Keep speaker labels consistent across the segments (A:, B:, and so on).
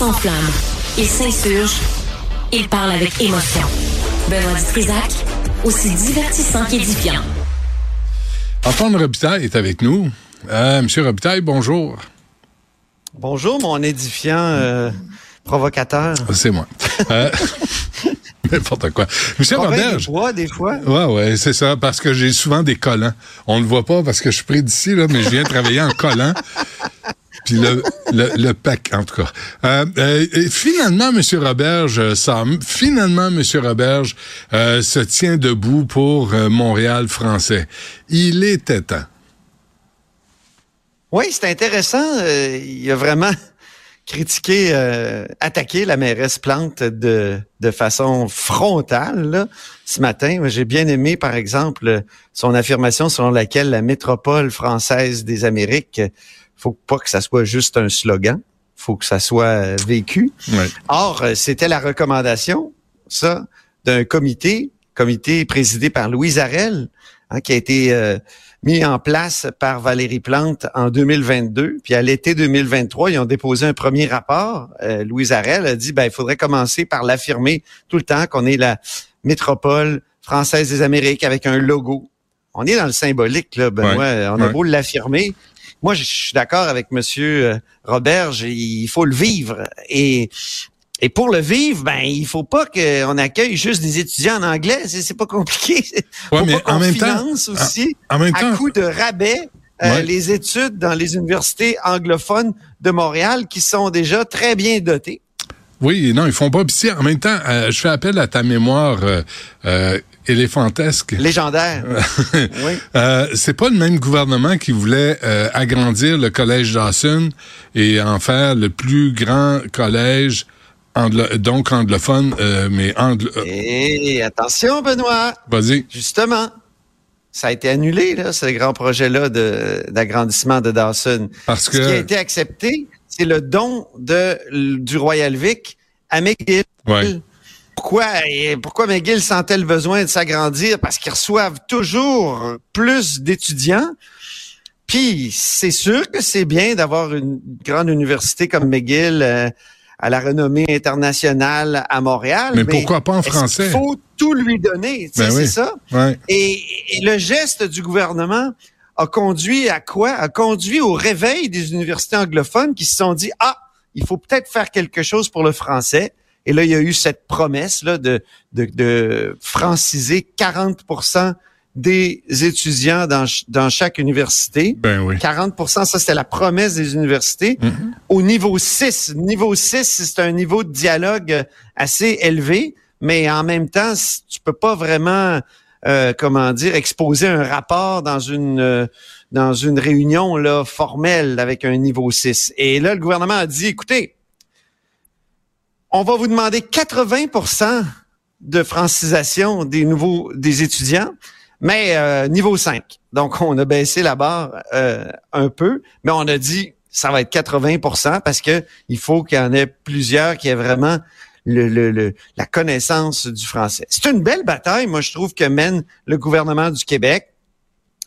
A: s'enflamme, il s'insurge, il parle avec émotion. Benoît Dutrisac, aussi divertissant qu'édifiant.
B: Antoine Robitaille est avec nous. Euh, Monsieur Robitaille, bonjour.
C: Bonjour, mon édifiant euh, provocateur.
B: C'est moi. Euh, N'importe quoi. Monsieur Roberge.
C: Des, des fois.
B: Ouais, ouais, c'est ça, parce que j'ai souvent des collants. On ne le voit pas parce que je suis près d'ici, là, mais je viens travailler en collant. Puis le, le, pack, en tout cas. Euh, euh, finalement, Monsieur Roberge, ça, finalement, Monsieur Roberge euh, se tient debout pour euh, Montréal français. Il était temps.
C: Oui, c'est intéressant. Euh, il a vraiment critiqué, euh, attaqué la mairesse Plante de, de façon frontale là, ce matin. J'ai bien aimé, par exemple, son affirmation selon laquelle la métropole française des Amériques, faut pas que ça soit juste un slogan, faut que ça soit vécu.
B: Ouais.
C: Or, c'était la recommandation, ça, d'un comité, comité présidé par Louise Arel, hein, qui a été euh, mis en place par Valérie Plante en 2022. Puis à l'été 2023, ils ont déposé un premier rapport. Euh, Louise Arel a dit, ben, il faudrait commencer par l'affirmer tout le temps qu'on est la métropole française des Amériques avec un logo. On est dans le symbolique, là, Benoît.
B: Ouais,
C: On a
B: ouais.
C: beau l'affirmer. Moi, je suis d'accord avec Monsieur euh, Roberge. Il faut le vivre. Et et pour le vivre, ben il faut pas qu'on accueille juste des étudiants en anglais. C'est pas compliqué.
B: Ouais,
C: faut
B: mais
C: pas
B: en même temps-
C: aussi
B: En même
C: à
B: temps,
C: coup de rabais euh,
B: Ouais.
C: les études dans les universités anglophones de Montréal qui sont déjà très bien dotées.
B: Oui, non, ils font pas. Puis si, en même temps, euh, je fais appel à ta mémoire euh, euh, éléphantesque.
C: Légendaires. oui.
B: Euh, c'est pas le même gouvernement qui voulait euh, agrandir le collège Dawson et en faire le plus grand collège anglo- donc anglophone, euh, mais anglo.
C: Et attention, Benoît,
B: Vas-y.
C: justement, ça a été annulé, là, ce grand projet-là de- d'agrandissement de, Dawson.
B: Parce
C: Ce qui a
B: que.
C: été accepté, c'est le don de, du Royal Vic à McGill.
B: Ouais.
C: Pourquoi, et pourquoi McGill sentait le besoin de s'agrandir? Parce qu'ils reçoivent toujours plus d'étudiants. Puis, c'est sûr que c'est bien d'avoir une grande université comme McGill euh, à la renommée internationale à Montréal.
B: Mais pourquoi pas en français?
C: qu'il faut tout lui donner? Tu sais,
B: Ben oui.
C: C'est ça.
B: Ouais.
C: Et, et le geste du gouvernement a conduit à quoi? A conduit au réveil des universités anglophones qui se sont dit, ah, il faut peut-être faire quelque chose pour le français. Et là, il y a eu cette promesse là de, de, de franciser 40% des étudiants dans, dans chaque université.
B: Ben oui.
C: 40% ça, c'était la promesse des universités.
B: Mhm.
C: Au niveau 6, niveau 6, c'est un niveau de dialogue assez élevé, mais en même temps, tu peux pas vraiment, euh, comment dire, exposer un rapport dans une euh, dans une réunion là formelle avec un niveau 6. Et là, le gouvernement a dit, écoutez, on va vous demander 80% de francisation des nouveaux des étudiants, mais euh, niveau 5. Donc, on a baissé la barre un peu, mais on a dit ça va être 80% parce que il faut qu'il y en ait plusieurs qui aient vraiment le, le- le- la connaissance du français. C'est une belle bataille, moi, je trouve, que mène le gouvernement du Québec.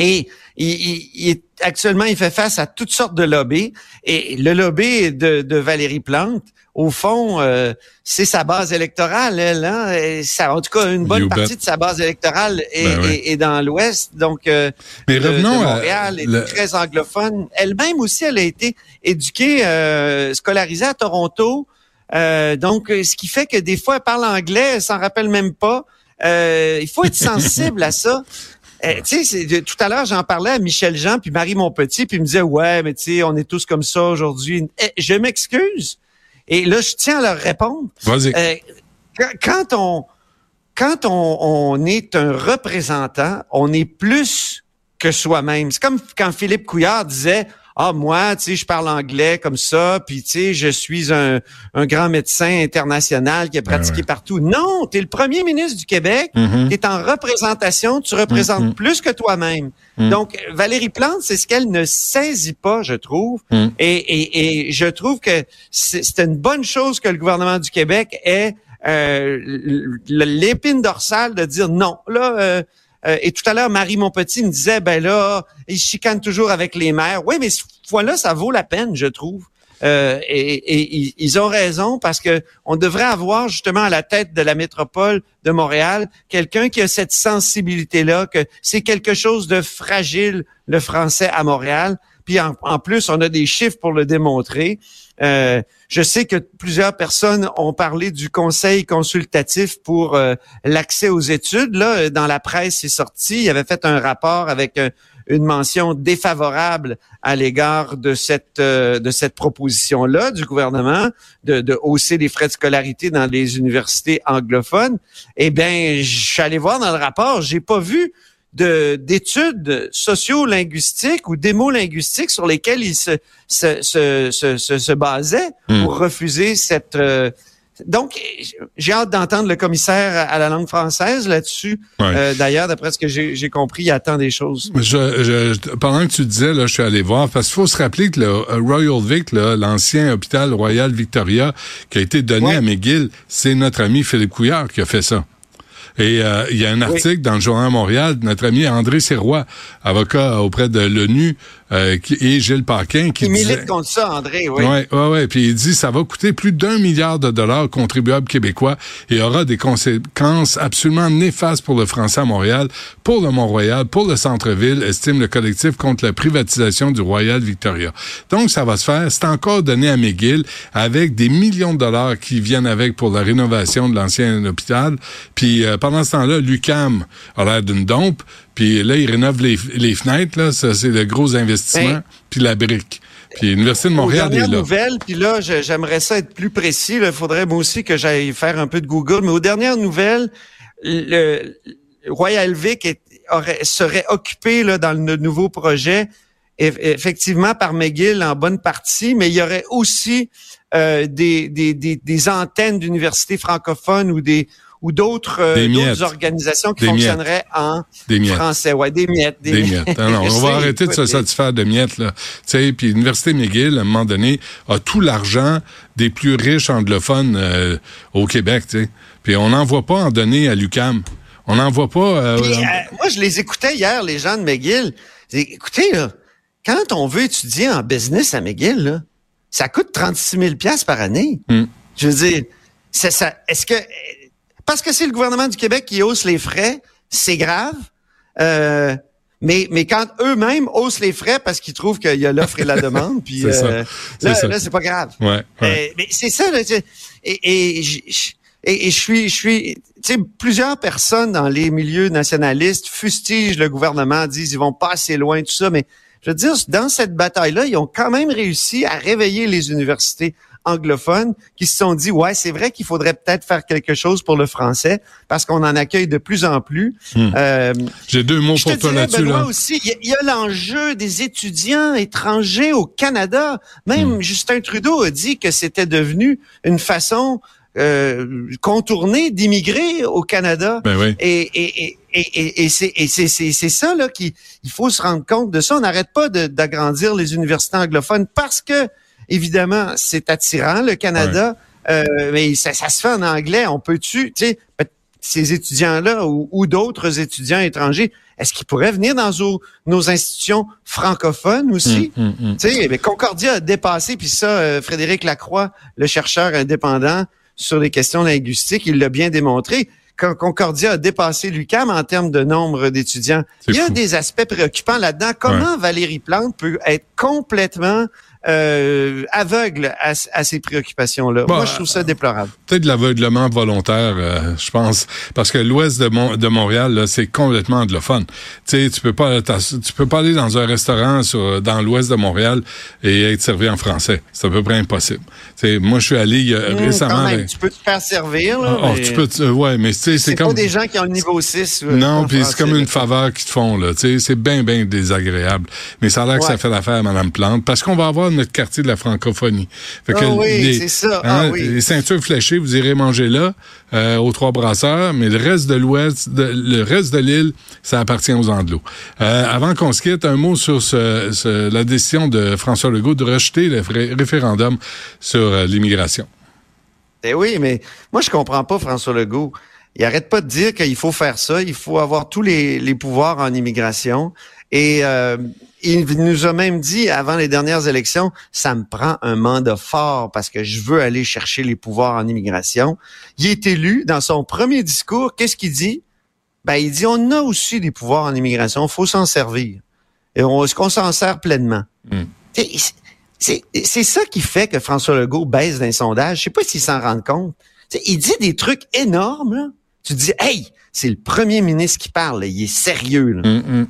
C: Et il, il- il est, actuellement, il fait face à toutes sortes de lobbies. Et le lobby de, de Valérie Plante, au fond, euh, c'est sa base électorale, elle. Hein? Et ça, en tout cas, une bonne
B: You
C: partie
B: bet.
C: de sa base électorale est,
B: Ben oui.
C: est- est dans l'Ouest. Donc, euh,
B: Mais
C: de,
B: revenons
C: de
B: à
C: Montréal est
B: le-
C: très anglophone. Elle-même aussi, elle a été éduquée, euh, scolarisée à Toronto. Euh, donc, euh, ce qui fait que des fois, elle parle anglais, elle s'en rappelle même pas. Euh, il faut être sensible à ça. Euh, tu sais, tout à l'heure, j'en parlais à Michel Jean puis Marie Montpetit, puis il me disait ouais, mais tu sais, on est tous comme ça aujourd'hui. Eh, je m'excuse. Et là, je tiens à leur répondre.
B: Vas-y.
C: Euh, quand- quand on quand on, on est un représentant, on est plus que soi-même. C'est comme quand Philippe Couillard disait ah moi, tu sais, je parle anglais comme ça, puis tu sais, je suis un, un grand médecin international qui a pratiqué
B: ouais.
C: partout. Non, tu es le premier ministre du Québec,
B: Mhm.
C: tu es en représentation, tu représentes
B: Mhm.
C: plus que toi-même.
B: Mhm.
C: Donc, Valérie Plante, c'est ce qu'elle ne saisit pas, je trouve.
B: Mhm.
C: Et, et, et je trouve que c'est une bonne chose que le gouvernement du Québec ait euh, l'épine dorsale de dire non. Là, euh, euh, et tout à l'heure, Marie Monpetit me disait, ben là, il chicane toujours avec les maires. Oui, mais cette fois-là, ça vaut la peine, je trouve. Euh, et, ils ont raison parce que on devrait avoir justement à la tête de la métropole de Montréal quelqu'un qui a cette sensibilité-là, que c'est quelque chose de fragile le français à Montréal. Puis en, plus, on a des chiffres pour le démontrer. Euh, je sais que plusieurs personnes ont parlé du conseil consultatif pour euh, l'accès aux études. Là, dans la presse, c'est sorti. Il avait fait un rapport avec une mention défavorable à l'égard de cette euh, de cette proposition là du gouvernement de, de hausser les frais de scolarité dans les universités anglophones. Eh bien, je suis allé voir dans le rapport, j'ai pas vu d'études socio-linguistiques ou démo-linguistiques sur lesquelles il se se, se, se, se basait hmm. pour refuser cette euh, donc, j'ai hâte d'entendre le commissaire à la langue française là-dessus. Euh, d'ailleurs, d'après ce que j'ai compris, il attend des choses.
B: Je, pendant que tu disais, là, je suis allé voir, parce qu'il faut se rappeler que le euh, Royal Vic, l'ancien hôpital Royal Victoria, qui a été donné à McGill, c'est notre ami Philippe Couillard qui a fait ça. Et euh, il y a un article dans le journal Montréal de notre ami André Sirois, avocat auprès de l'ONU, euh, et Gilles Paquin qui
C: il
B: milite
C: contre ça, André, oui.
B: Ouais, ouais, ouais. Puis il dit ça va coûter plus d'un milliard de dollars contribuables québécois et aura des conséquences absolument néfastes pour le français à Montréal, pour le Mont-Royal, pour le centre-ville, estime le collectif contre la privatisation du Royal Victoria. Donc ça va se faire. C'est encore donné à McGill avec des millions de dollars qui viennent avec pour la rénovation de l'ancien hôpital. Puis euh, pendant ce temps-là, l'UCAM a l'air d'une dompe. Puis là, ils rénovent les, fenêtres, là, ça c'est le gros investissement, puis la brique. Puis l'Université de Montréal est là.
C: nouvelles, puis là, j'aimerais ça être plus précis. Il faudrait moi aussi que j'aille faire un peu de Google. Mais aux dernières nouvelles, le Royal Vic serait occupé là, dans le nouveau projet, effectivement par McGill en bonne partie, mais il y aurait aussi euh, des, des, des antennes d'universités francophones ou des ou d'autres euh, organisations qui fonctionneraient en français. Ouais, des miettes.
B: Des, miettes. Non, on va arrêter de se satisfaire de miettes. Là. sais, puis l'Université McGill, à un moment donné, a tout l'argent des plus riches anglophones euh, au Québec. Puis on n'en voit pas en donner à l'UCAM. On n'en voit pas... Euh,
C: moi, je les écoutais hier, les gens de McGill. Écoutez, là, quand on veut étudier en business à McGill, là, ça coûte 36 000 par année. Hmm. Je veux dire, c'est ça. Est-ce que parce que c'est le gouvernement du Québec qui hausse les frais, c'est grave. Euh, mais, mais quand eux-mêmes haussent les frais parce qu'ils trouvent qu'il y a l'offre et la demande, puis euh, là, là c'est pas grave.
B: Ouais,
C: euh, mais c'est ça. Là, et, et, et, je suis, je suis, tu sais, plusieurs personnes dans les milieux nationalistes fustigent le gouvernement, disent ils vont pas assez loin, tout ça, mais je veux dire, dans cette bataille-là, ils ont quand même réussi à réveiller les universités anglophones qui se sont dit, ouais, c'est vrai qu'il faudrait peut-être faire quelque chose pour le français parce qu'on en accueille de plus en plus.
B: Hmm. Euh, J'ai deux mots pour toi là-dessus. Là.
C: aussi, il y a, l'enjeu des étudiants étrangers au Canada. Même hmm. Justin Trudeau a dit que c'était devenu une façon euh, contournée d'immigrer au Canada.
B: Ben oui.
C: Et, et, et, et, c'est ça là qu'il faut se rendre compte de ça. On n'arrête pas d'agrandir les universités anglophones parce que Évidemment, c'est attirant, le Canada, euh, mais ça, se fait en anglais. On peut-tu, tu sais, ces étudiants-là ou, d'autres étudiants étrangers, est-ce qu'ils pourraient venir dans nos, institutions francophones aussi? Hum, hum, hum. Tu sais, Concordia a dépassé, puis ça, euh, Frédéric Lacroix, le chercheur indépendant sur les questions linguistiques, il l'a bien démontré. Concordia a dépassé l'UCAM en termes de nombre d'étudiants. Il y a des aspects préoccupants là-dedans. Comment Valérie Plante peut être complètement euh, aveugle à, ces préoccupations-là. Moi, je trouve ça déplorable.
B: Peut-être de l'aveuglement volontaire, euh, je pense, parce que l'ouest de, de Montréal, c'est complètement anglophone. Tu sais, tu peux pas, tu peux pas aller dans un restaurant sur, dans l'ouest de Montréal et être servi en français. C'est à peu près impossible. Tu moi, je suis allé euh, mmh, récemment.
C: tu peux te faire servir, là.
B: Oh, tu peux, ouais, mais tu c'est comme.
C: pas des gens qui ont le niveau 6.
B: non, puis c'est comme une faveur qu'ils te font, là. Tu c'est bien, bien désagréable. Mais ça a l'air que ça fait l'affaire à Mme Plante, parce qu'on va avoir notre quartier de la francophonie.
C: Fait que ah oui, c'est ça. Ah hein,
B: les ceintures fléchées, vous irez manger là, euh, aux Trois Brasseurs, mais le reste de l'Ouest, le reste de l'île, ça appartient aux Anglos. Euh, avant qu'on se quitte, un mot sur ce, la décision de François Legault de rejeter le référendum sur euh, l'immigration.
C: Eh oui, mais moi, je comprends pas François Legault. il arrête pas de dire qu'il faut faire ça, il faut avoir tous les, les pouvoirs en immigration. Et euh, il nous a même dit avant les dernières élections, ça me prend un mandat fort parce que je veux aller chercher les pouvoirs en immigration. Il est élu dans son premier discours. Qu'est-ce qu'il dit? Ben, il dit, on a aussi des pouvoirs en immigration, faut s'en servir. Et on, est-ce qu'on s'en sert pleinement?
B: Mm.
C: C'est, c'est ça qui fait que François Legault baisse d'un sondage. Je sais pas s'il s'en rend compte. T'sais, il dit des trucs énormes. Là. Tu te dis, hey, c'est le premier ministre qui parle. Là. Il est sérieux. Là.
B: Mm, mm.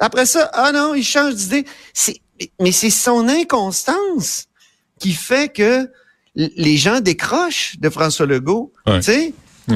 C: Après ça, ah non, il change d'idée. C'est, mais c'est son inconstance qui fait que les gens décrochent de François Legault.
B: Ouais.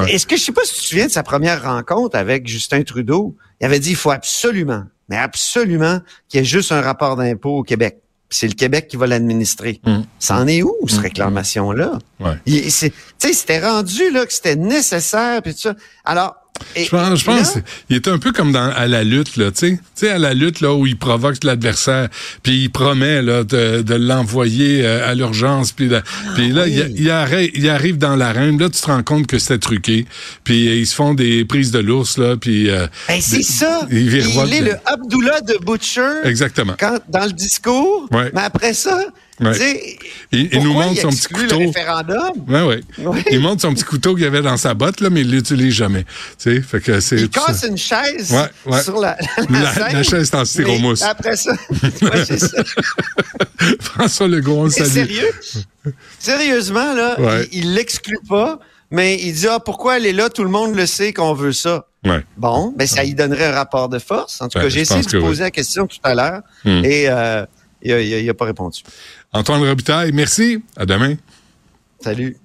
C: Est-ce que je sais pas si tu te souviens de sa première rencontre avec Justin Trudeau? Il avait dit il faut absolument, mais absolument qu'il y ait juste un rapport d'impôt au Québec. C'est le Québec qui va l'administrer.
B: Mm.
C: Ça en est où, cette
B: Mm.
C: réclamation-là?
B: Ouais.
C: C'était rendu là que c'était nécessaire, puis tout ça. Alors, et-
B: Je pense, je pense il est un peu comme dans à la lutte là, tu sais, tu sais à la lutte là où il provoque l'adversaire, puis il promet là de, de l'envoyer euh, à l'urgence, puis là, puis là
C: oui.
B: il, il arrive, il arrive dans l'arène, là tu te rends compte que c'était truqué, puis euh, ils se font des prises de l'ours là, puis euh,
C: Ben, c'est ça. Il
B: virevoltent
C: est le Abdullah de Butcher
B: Exactement.
C: quand, dans le discours,
B: Ouais.
C: mais après ça,
B: Ouais. Il, nous montre
C: il
B: son petit couteau? Ouais, ouais. Il montre son petit couteau qu'il avait dans sa botte là, mais il l'utilise jamais. Tu sais, fait que c'est
C: Il casse
B: ça.
C: une chaise sur la, la,
B: La-
C: scène,
B: la chaise est en styromousse.
C: Après ça, c'est ça.
B: François Legault, on le salue.
C: sérieux? Sérieusement, là, il l'exclut pas, mais il dit, ah, pourquoi elle est là? Tout le monde le sait qu'on veut ça.
B: Ouais.
C: Bon, ben, ça y donnerait un rapport de force. En tout cas, j'ai essayé de
B: oui.
C: poser la question tout à l'heure
B: Hmm.
C: et euh, il a- il a- il a pas répondu.
B: Antoine Robitaille, merci. À demain.
C: Salut.